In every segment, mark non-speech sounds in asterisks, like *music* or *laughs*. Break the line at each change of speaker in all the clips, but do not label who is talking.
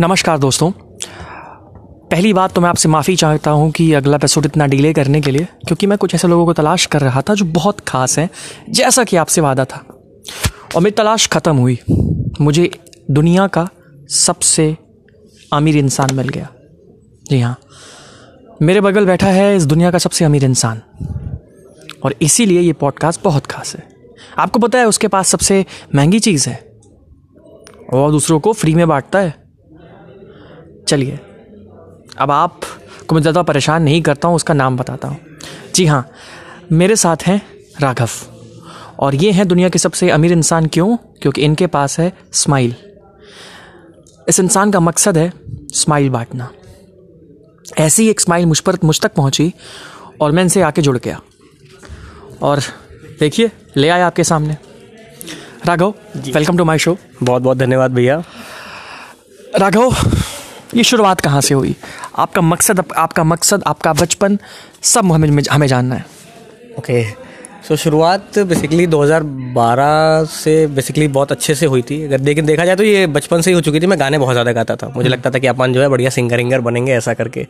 नमस्कार दोस्तों। पहली बात तो मैं आपसे माफ़ी चाहता हूँ कि अगला एपिसोड इतना डिले करने के लिए, क्योंकि मैं कुछ ऐसे लोगों को तलाश कर रहा था जो बहुत खास हैं, जैसा कि आपसे वादा था। और मेरी तलाश ख़त्म हुई। मुझे दुनिया का सबसे अमीर इंसान मिल गया। जी हाँ मेरे बगल बैठा है इस दुनिया का सबसे अमीर इंसान। और इसीलिए ये पॉडकास्ट बहुत खास है। आपको पता है उसके पास सबसे महँगी चीज़ है, और दूसरों को फ्री में बांटता है। चलिए। अब आप को मैं ज़्यादा परेशान नहीं करता हूँ उसका नाम बताता हूँ। जी हाँ मेरे साथ हैं राघव। और ये हैं दुनिया के सबसे अमीर इंसान क्यों? क्योंकि इनके पास है स्माइल। इस इंसान का मकसद है स्माइल बांटना। ऐसी एक स्माइल मुझ पर मुझ तक पहुँची और मैं इनसे आके जुड़ गया। और देखिए ले आया आपके सामने। Raghav welcome to my show
बहुत बहुत धन्यवाद भैया।
राघव ये शुरुआत कहाँ से हुई आपका मकसद आपका मकसद, आपका बचपन सब हमें हमें जानना है
ओके okay. सो so, शुरुआत बेसिकली 2012 से बेसिकली बहुत अच्छे से हुई थी। अगर लेकिन देखा जाए तो ये बचपन से ही हो चुकी थी। मैं गाने बहुत ज़्यादा गाता था। मुझे हम्म। लगता था कि अपन जो है बढ़िया सिंगर इंगर बनेंगे ऐसा करके।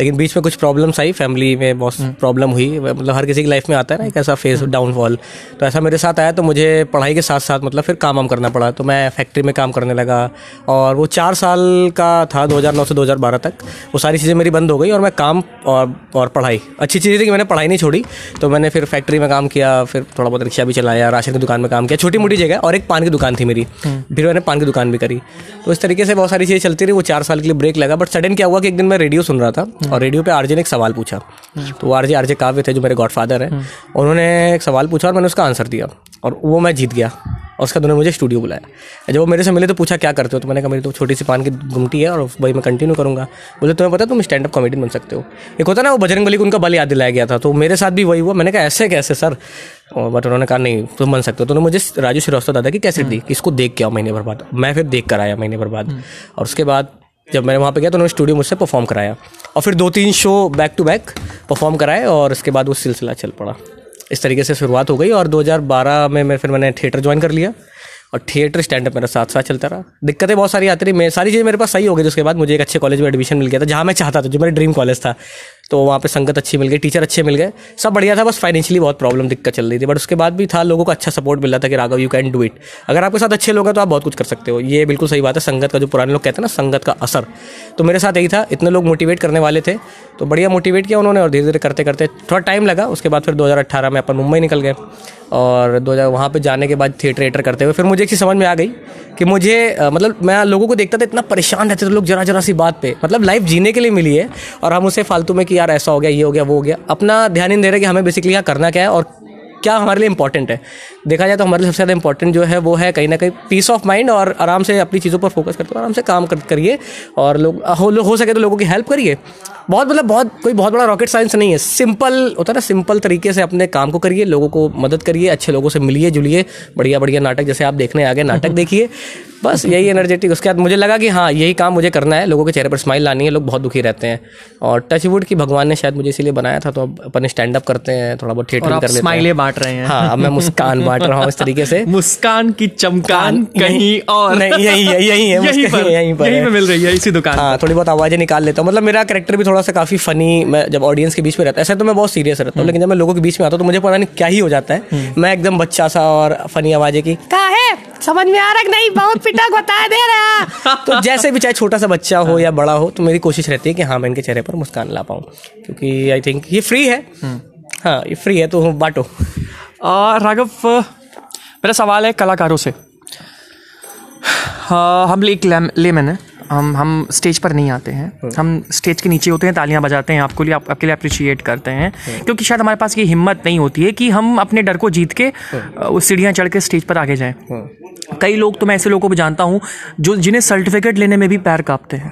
लेकिन बीच में कुछ प्रॉब्लम्स आई। फैमिली में बहुत प्रॉब्लम हम्म। हुई। मतलब हर किसी की लाइफ में आता है ना एक ऐसा फेस डाउनफॉल तो ऐसा मेरे साथ आया तो मुझे पढ़ाई के साथ साथ मतलब फिर काम वाम करना पड़ा। तो मैं फैक्ट्री में काम करने लगा। और वो चार साल का था दो से दो तक। वो सारी चीज़ें मेरी बंद हो गई और मैं काम और और पढ़ाई। अच्छी चीज़ थी कि मैंने पढ़ाई नहीं छोड़ी। तो मैंने फिर फैक्ट्री में काम किया फिर थोड़ा बहुत रिक्शा भी चलाया राशन की दुकान में काम किया। छोटी मोटी जगह और एक पान की दुकान थी मेरी। हम्म। फिर मैंने पान की दुकान भी करी। तो इस तरीके से बहुत सारी चीज़ें चलती रही वो चार साल के लिए ब्रेक लगा। बट सडन क्या हुआ कि एक दिन मैं रेडियो सुन रहा था हम्म। और रेडियो पर आरजे ने एक सवाल पूछा। हम्म। तो आरजे आरजे काव्य थे जो मेरे गॉडफादर हैं उन्होंने एक सवाल पूछा और मैंने उसका आंसर दिया। और वो मैं जीत गया। और उसका उन्होंने मुझे स्टूडियो बुलाया। जब वो मेरे से मिले तो पूछा क्या करते हो? तो मैंने कहा मेरी तो छोटी सी पान की गुमटी है और वही मैं कंटिन्यू करूँगा। बोले तुम्हें पता तुम स्टैंड अप कॉमेडी बन सकते हो। एक होता ना वो बजरंग बली को उनका बल याद दिलाया गया था। तो मेरे साथ भी वही हुआ। मैंने कहा ऐसे कैसे सर? बट उन्होंने कहा नहीं तुम बन सकते हो। तो उन्होंने मुझे राजू श्रीवास्तव दादा की कैसे दी कि इसको देख के आओ महीने भर बाद। मैं फिर देख कर आया महीने भर बाद। और उसके बाद जब मैंने वहाँ पे गया तो उन्होंने स्टूडियो मुझसे परफॉर्म कराया। और फिर दो तीन show back to back perform कराए और उसके बाद वो सिलसिला चल पड़ा। इस तरीके से शुरुआत हो गई और 2012 में मैं फिर मैंने थिएटर ज्वाइन कर लिया और थिएटर स्टैंड अप मेरा साथ साथ चलता रहा। दिक्कतें बहुत सारी आती रही। मैं, सारी चीज़ें मेरे पास सही हो गई जिसके बाद मुझे एक अच्छे कॉलेज में एडमिशन मिल गया था, जहाँ मैं चाहता था, जो मेरा ड्रीम कॉलेज था। तो वहाँ पे संगत अच्छी मिल गई, टीचर अच्छे मिल गए। सब बढ़िया था, बस फाइनेंशियली बहुत प्रॉब्लम दिक्कत चल रही थी। बट उसके बाद भी था, लोगों का अच्छा सपोर्ट मिल रहा था कि, Raghav you can do it अगर आपके साथ अच्छे लोग हैं तो आप बहुत कुछ कर सकते हो। ये बिल्कुल सही बात है, संगत का जो पुराने लोग कहते हैं ना, संगत का असर। तो मेरे साथ यही था, इतने लोग मोटिवेट करने वाले थे। तो बढ़िया मोटिवेट किया उन्होंने और धीरे धीरे करते करते थोड़ा टाइम लगा। उसके बाद फिर 2018 में अपन मुंबई निकल गए और दो हज़ार, वहाँ पर जाने के बाद थिएटर वेटर करते हुए फिर मुझे एक चीज़ समझ में आ गई कि मुझे मतलब मैं लोगों को देखता था इतना परेशान रहते थे लोग जरा जरा सी बात पे। मतलब लाइफ जीने के लिए मिली है और हम उसे फालतू में कि यार ऐसा हो गया ये हो गया वो हो गया। अपना ध्यान नहीं दे रहे कि हमें बेसिकली यहाँ करना क्या है और क्या हमारे लिए इंपॉर्टेंट है। देखा जाए तो हमारे लिए सबसे ज़्यादा इंपॉर्टेंट जो है वो है कहीं ना कहीं पीस ऑफ़ माइंड और आराम से अपनी चीज़ों पर फोकस करते हो आराम से काम करिए और लोग हो, हो सके तो लोगों की हेल्प करिए। बहुत मतलब बहुत कोई बहुत बड़ा रॉकेट साइंस नहीं है। सिंपल होता है ना सिंपल तरीके से अपने काम को करिए लोगों को मदद करिए अच्छे लोगों से मिलिए जुलिए बढ़िया बढ़िया नाटक जैसे आप देखने आगे नाटक *laughs* देखिए। बस यही एनर्जेटिक उसके बाद मुझे लगा कि हाँ यही काम मुझे करना है। लोगों के चेहरे पर स्माइल लानी है लोग बहुत दुखी रहते हैं। और टचवुड की भगवान ने शायद मुझे इसीलिए बनाया था तो अब अपन स्टैंड अप करते हैं थोड़ा बहुत थिएटर कर
हैं। बांट रहे हैं।
हाँ अब मैं मुस्कान *laughs* बांट रहा हूँ इस तरीके से।
मुस्कान की चमकान कहीं और।
नहीं यही है यही है
यही पर यहीं पर मिल रही है इसी दुकान
हाँ थोड़ी बहुत आवाज़ें निकाल लेता हूँ। मतलब मेरा करेक्टर भी थोड़ा सा काफ़ी फनी मैं जब ऑडियंस के बीच में रहता है ऐसा तो मैं बहुत सीरियस रहता हूँ हम्म। लेकिन जब मैं लोगों के बीच में आता हूँ तो मुझे पता नहीं क्या ही हो जाता है। हम्म। मैं एकदम बच्चा सा और फनी आवाज़ें की
है समझ में आ रहा नहीं? बहुत पिटा बता दे रहा। *laughs*
तो जैसे भी चाहे छोटा सा बच्चा हो या बड़ा हो तो मेरी कोशिश रहती है कि हाँ मैं इनके चेहरे पर मुस्कान ला पाऊँ क्योंकि आई थिंक ये फ्री है। हम्म। हाँ ये फ्री है तो बांटो।
राघव मेरा सवाल है कलाकारों से। हाँ हम एक लेमन है। हम हम स्टेज पर नहीं आते हैं। हाँ। हम स्टेज के नीचे होते हैं तालियाँ बजाते हैं आपको लिए आप, आपके लिए अप्रिशिएट करते हैं। हाँ। क्योंकि शायद हमारे पास ये हिम्मत नहीं होती है कि हम अपने डर को जीत के। उस सीढ़ियाँ चढ़ के स्टेज पर आगे जाएँ। कई लोग तो मैं ऐसे लोगों को जानता हूँ जो जिन्हें सर्टिफिकेट लेने में भी पैर कांपते हैं।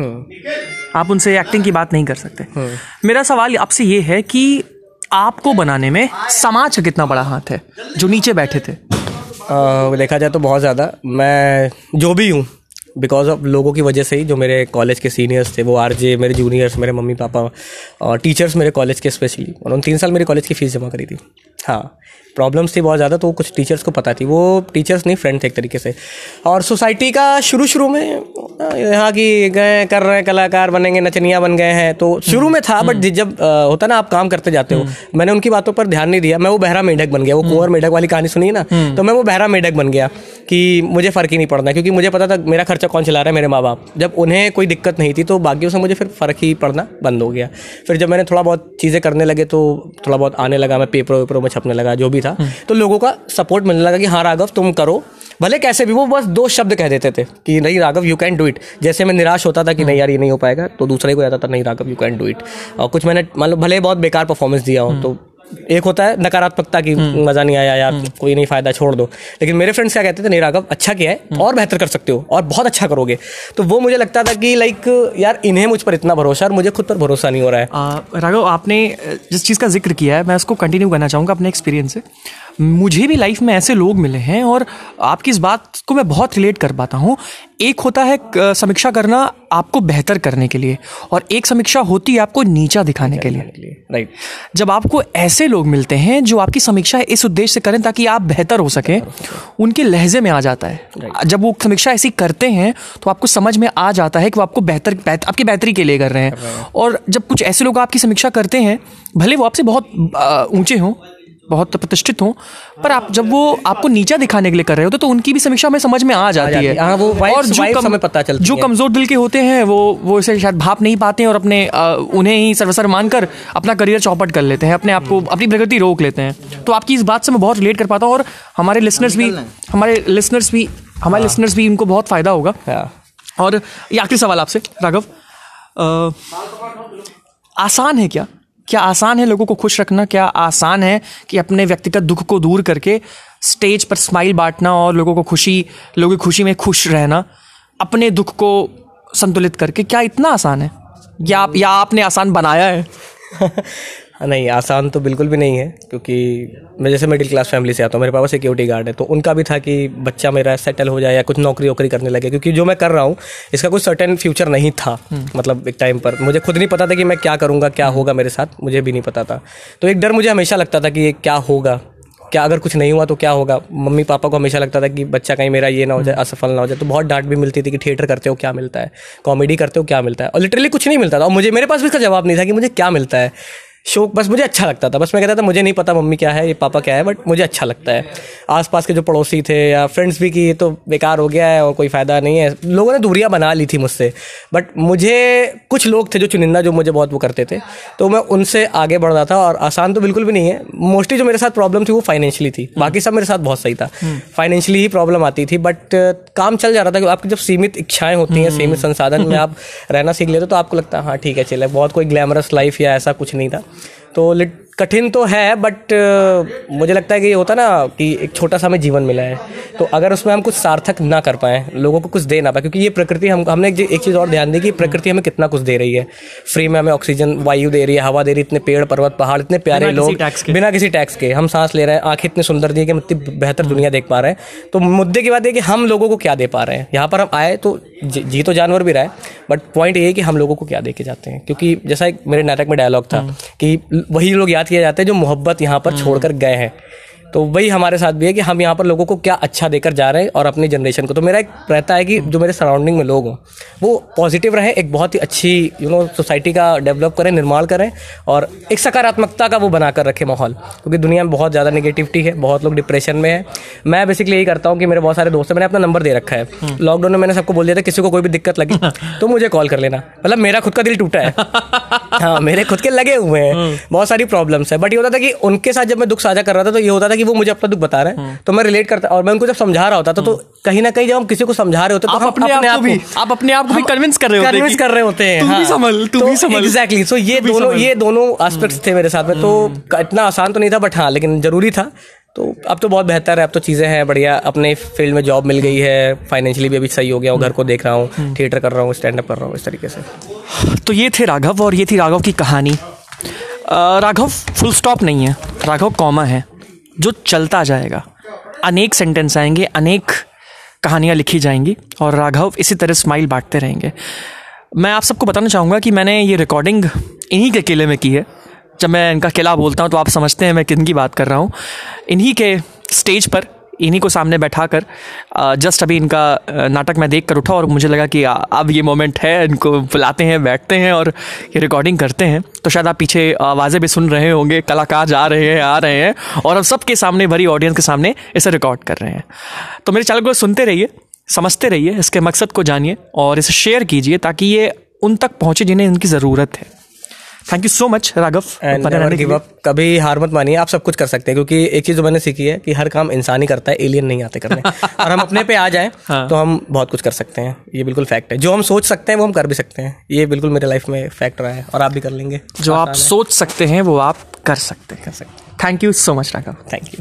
आप उनसे एक्टिंग की बात नहीं कर सकते। मेरा सवाल आपसे ये है कि आपको बनाने में समाज का कितना बड़ा हाथ है जो नीचे बैठे थे?
देखा जाए तो बहुत ज़्यादा। मैं जो भी हूँ बिकॉज़ ऑफ़ लोगों की वजह से ही जो मेरे कॉलेज के सीनियर्स थे वो आरजे मेरे जूनियर्स मेरे मम्मी पापा और टीचर्स मेरे कॉलेज के स्पेशली उन्होंने तीन साल मेरे कॉलेज की फ़ीस जमा करी थी। हाँ प्रॉब्लम्स थी बहुत ज़्यादा तो कुछ टीचर्स को पता थी। वो टीचर्स नहीं फ्रेंड थे एक तरीके से। और सोसाइटी का शुरू शुरू में यहाँ की गए कर रहे हैं कलाकार बनेंगे नचनिया बन गए हैं तो शुरू में था बट जब होता ना आप काम करते जाते हो मैंने उनकी बातों पर ध्यान नहीं दिया। मैं वो बहरा मेढक बन गया वो कुंवर मेढक वाली कहानी सुनी ना तो मैं वो बहरा मेढक बन गया कि मुझे फ़र्क ही नहीं पड़ना क्योंकि मुझे पता था मेरा खर्चा कौन चला रहा है मेरे माँ बाप जब उन्हें कोई दिक्कत नहीं थी तो बाकियों से मुझे फिर फ़र्क ही पड़ना बंद हो गया। फिर जब मैंने थोड़ा बहुत चीज़ें करने लगे तो थोड़ा बहुत आने लगा मैं पेपरों वेपरों में छपने लगा जो भी था। तो लोगों का सपोर्ट मिलने लगा कि हाँ राघव तुम करो। भले कैसे भी वो बस दो शब्द कह देते थे कि नहीं Raghav you can do it जैसे मैं निराश होता था कि नहीं यार ये नहीं हो पाएगा तो दूसरे को आता था नहीं Raghav you can do it और कुछ मैंने मतलब भले बहुत बेकार परफॉर्मेंस दिया हो तो एक होता है नकारात्मकता की मज़ा नहीं आया यार कोई नहीं फ़ायदा छोड़ दो। लेकिन मेरे फ्रेंड्स क्या कहते थे नहीं राघव अच्छा किया है और बेहतर कर सकते हो और बहुत अच्छा करोगे। तो वो मुझे लगता था कि लाइक यार इन्हें मुझ पर इतना भरोसा और मुझे खुद पर भरोसा नहीं हो रहा
है। राघव आपने जिस चीज़ का ज़िक्र किया है मैं उसको कंटिन्यू करना चाहूँगा अपने एक्सपीरियंस से। मुझे भी लाइफ में ऐसे लोग मिले हैं और आपकी इस बात को मैं बहुत रिलेट कर पाता हूँ। एक होता है समीक्षा करना आपको बेहतर करने के लिए और एक समीक्षा होती है आपको नीचा दिखाने के लिए।
राइट
जब आपको ऐसे लोग मिलते हैं जो आपकी समीक्षा इस उद्देश्य से करें ताकि आप बेहतर हो सकें उनके लहजे में आ जाता है। जब वो समीक्षा ऐसी करते हैं तो आपको समझ में आ जाता है कि वो आपको बेहतर आपकी बेहतरी के लिए कर रहे हैं। और जब कुछ ऐसे लोग आपकी समीक्षा करते हैं भले वो आपसे बहुत ऊँचे हों बहुत प्रतिष्ठित हों पर आप जब वो आपको नीचा दिखाने के लिए कर रहे होते तो उनकी भी समीक्षा में समझ में आ जाती है।
हाँ, वो और जो कम, पता चलती
जो कमज़ोर दिल के होते हैं वो वो इसे शायद भाप नहीं पाते हैं और अपने उन्हें ही सर्वसर मानकर अपना करियर चौपट कर लेते हैं अपने आप को अपनी प्रगति रोक लेते हैं। तो आपकी इस बात से मैं बहुत रिलेट कर पाता हूँ और हमारे लिसनर्स भी हमारे लिसनर्स भी हमारे लिसनर्स। भी इनको बहुत फ़ायदा होगा। हाँ। और ये आखिरी सवाल आपसे राघव। आसान है क्या? क्या आसान है लोगों को खुश रखना? क्या आसान है कि अपने व्यक्तिगत दुख को दूर करके स्टेज पर स्माइल बांटना और लोगों को खुशी, लोगों की खुशी में खुश रहना, अपने दुख को संतुलित करके क्या इतना आसान है? या आप या आपने आसान बनाया है? *laughs*
नहीं आसान तो बिल्कुल भी नहीं है क्योंकि मैं जैसे मिडिल क्लास फैमिली से आता हूँ मेरे पापा सिक्योरिटी गार्ड है तो उनका भी था कि बच्चा मेरा सेटल हो जाए या कुछ नौकरी वोकरी करने लगे क्योंकि जो मैं कर रहा हूँ इसका कुछ सर्टेन फ्यूचर नहीं था हम्म। मतलब एक टाइम पर। मुझे खुद नहीं पता था कि मैं क्या करूँगा क्या होगा मेरे साथ मुझे भी नहीं पता था। तो एक डर मुझे हमेशा लगता था कि ये क्या होगा क्या अगर कुछ नहीं हुआ तो क्या होगा। मम्मी पापा को हमेशा लगता था कि बच्चा कहीं मेरा ये ना हो जाए हम्म। असफल ना हो जाए तो बहुत डांट भी मिलती थी कि थिएटर करते हो क्या मिलता है? कॉमेडी करते हो क्या मिलता है? और लिटरली कुछ नहीं मिलता था। और मुझे मेरे पास भी इसका जवाब नहीं था कि मुझे क्या मिलता है। शौक बस मुझे अच्छा लगता था। बस मैं कहता था मुझे नहीं पता मम्मी क्या है ये पापा क्या है बट मुझे अच्छा लगता है। आसपास के जो पड़ोसी थे या फ्रेंड्स भी की ये तो बेकार हो गया है और कोई फ़ायदा नहीं है। लोगों ने दूरियाँ बना ली थी मुझसे बट मुझे कुछ लोग थे जो चुनिंदा जो मुझे बहुत वो करते थे तो मैं उनसे आगे बढ़ रहा था और आसान तो बिल्कुल भी नहीं है। मोस्टली जो मेरे साथ प्रॉब्लम थी वो फाइनेंशियली थी। बाकी सब मेरे साथ बहुत सही था। फाइनेंशियली ही प्रॉब्लम आती थी बट काम चल जा रहा था आपकी जब सीमित इच्छाएँ होती हैं सीमित संसाधन में *laughs* आप रहना सीख लेते तो आपको लगता है हाँ ठीक है चले बहुत कोई ग्लैमरस लाइफ या ऐसा कुछ नहीं था। तो कठिन तो है बट मुझे लगता है कि ये होता ना कि एक छोटा सा हमें जीवन मिला है। तो अगर उसमें हम कुछ सार्थक ना कर पाए लोगों को कुछ दे ना पाए क्योंकि ये प्रकृति हम हमने एक चीज़ और ध्यान दी कि प्रकृति हमें कितना कुछ दे रही है। फ्री में हमें ऑक्सीजन वायु दे रही है हवा दे रही है इतने पेड़ पर्वत पहाड़ इतने प्यारे लोग बिना किसी टैक्स के हम सांस ले रहे हैं आँखें इतनी सुंदर दी कि हम इतनी बेहतर दुनिया देख पा रहे हैं। तो मुद्दे की बात है कि हम लोगों को क्या दे पा रहे हैं? यहाँ पर हम आए तो जी तो जानवर भी रहा है बट पॉइंट ये है कि हम लोगों को क्या दे के जाते हैं? क्योंकि जैसा एक मेरे नाटक में डायलॉग था हम्म। कि वही लोग याद किया जाते हैं जो मोहब्बत यहाँ पर छोड़कर गए हैं। तो वही हमारे साथ भी है कि हम यहाँ पर लोगों को क्या अच्छा देकर जा रहे हैं और अपनी जनरेशन को। तो मेरा एक रहता है कि जो मेरे सराउंडिंग में लोग हों वो पॉजिटिव रहें एक बहुत ही अच्छी यू नो सोसाइटी का डेवलप करें निर्माण करें और एक सकारात्मकता का वो बनाकर रखें माहौल। क्योंकि दुनिया में बहुत ज़्यादा निगेटिविटी है बहुत लोग डिप्रेशन में है। मैं बेसिकली यही करता हूँ कि मेरे बहुत सारे दोस्त हैं मैंने अपना नंबर दे रखा है। लॉकडाउन हम्म। में मैंने सबको बोल दिया था किसी को कोई भी दिक्कत लगी *laughs* तो मुझे कॉल कर लेना। मतलब मेरा खुद का दिल टूटा है। *laughs* हाँ मेरे खुद के लगे हुए हैं हम्म। बहुत सारी प्रॉब्लम्स है। बट ये होता था कि उनके साथ जब मैं दुख साझा कर रहा था तो ये होता था कि वो मुझे अपना दुख बता रहे हैं। तो मैं रिलेट करता और मैं उनको जब समझा रहा होता था तो कहीं ना कहीं जब हम किसी को समझा रहे होते तो
आप अपने आप को भी आप अपने आप को भी कन्विंस कर रहे होते
कन्विंस कर रहे होते हैं।
हाँ। तू
एग्जैक्टली सो ये दोनों ये दोनों एस्पेक्ट्स थे मेरे साथ में। तो हम्म। इतना आसान तो नहीं था बट हाँ लेकिन ज़रूरी था। तो अब तो बहुत बेहतर है अब तो चीज़ें हैं बढ़िया। अपने फ़ील्ड में जॉब मिल गई है फाइनेंशियली भी अभी सही हो गया हूँ घर को देख रहा हूँ थिएटर हम्म। कर रहा हूँ स्टैंड अप कर रहा हूँ इस तरीके से।
तो ये थे राघव और ये थी राघव की कहानी। राघव फुल स्टॉप नहीं है। राघव कॉमा है। जो चलता जाएगा। अनेक सेंटेंस आएँगे, अनेक कहानियाँ लिखी जाएँगी और राघव इसी तरह स्माइल बांटते रहेंगे। मैं आप सबको बताना चाहूँगा कि मैंने ये रिकॉर्डिंग इन्हीं के किले में की है। जब मैं इनका किला बोलता हूँ तो आप समझते हैं मैं किन की बात कर रहा हूँ। इन्हीं के स्टेज पर इन्हीं को सामने बैठा कर जस्ट अभी इनका नाटक मैं देख कर उठा और मुझे लगा कि अब ये मोमेंट है, इनको बुलाते हैं, बैठते हैं और ये रिकॉर्डिंग करते हैं। तो शायद आप पीछे आवाज़ें भी सुन रहे होंगे, कलाकार जा रहे हैं, आ रहे हैं और हम सबके सामने, भरी ऑडियंस के सामने इसे रिकॉर्ड कर रहे हैं। तो मेरे चैनल को सुनते रहिए, समझते रहिए, इसके मकसद को जानिए और इसे शेयर कीजिए ताकि ये उन तक पहुँचे जिन्हें इनकी ज़रूरत है। Thank you so much Raghav
give up कभी हार मत मानिए आप सब कुछ कर सकते हैं क्योंकि एक चीज़ जो मैंने सीखी है कि हर काम इंसान ही करता है एलियन नहीं आते करने। *laughs* और हम अपने पे आ जाए हाँ. तो हम बहुत कुछ कर सकते हैं ये बिल्कुल फैक्ट है। जो हम सोच सकते हैं वो हम कर भी सकते हैं ये बिल्कुल मेरे लाइफ में फैक्ट रहा है और आप भी कर लेंगे।
जो आप सोच सकते हैं वो आप कर सकते हैं। कर सकते हैं। Thank you so much Raghav
thank you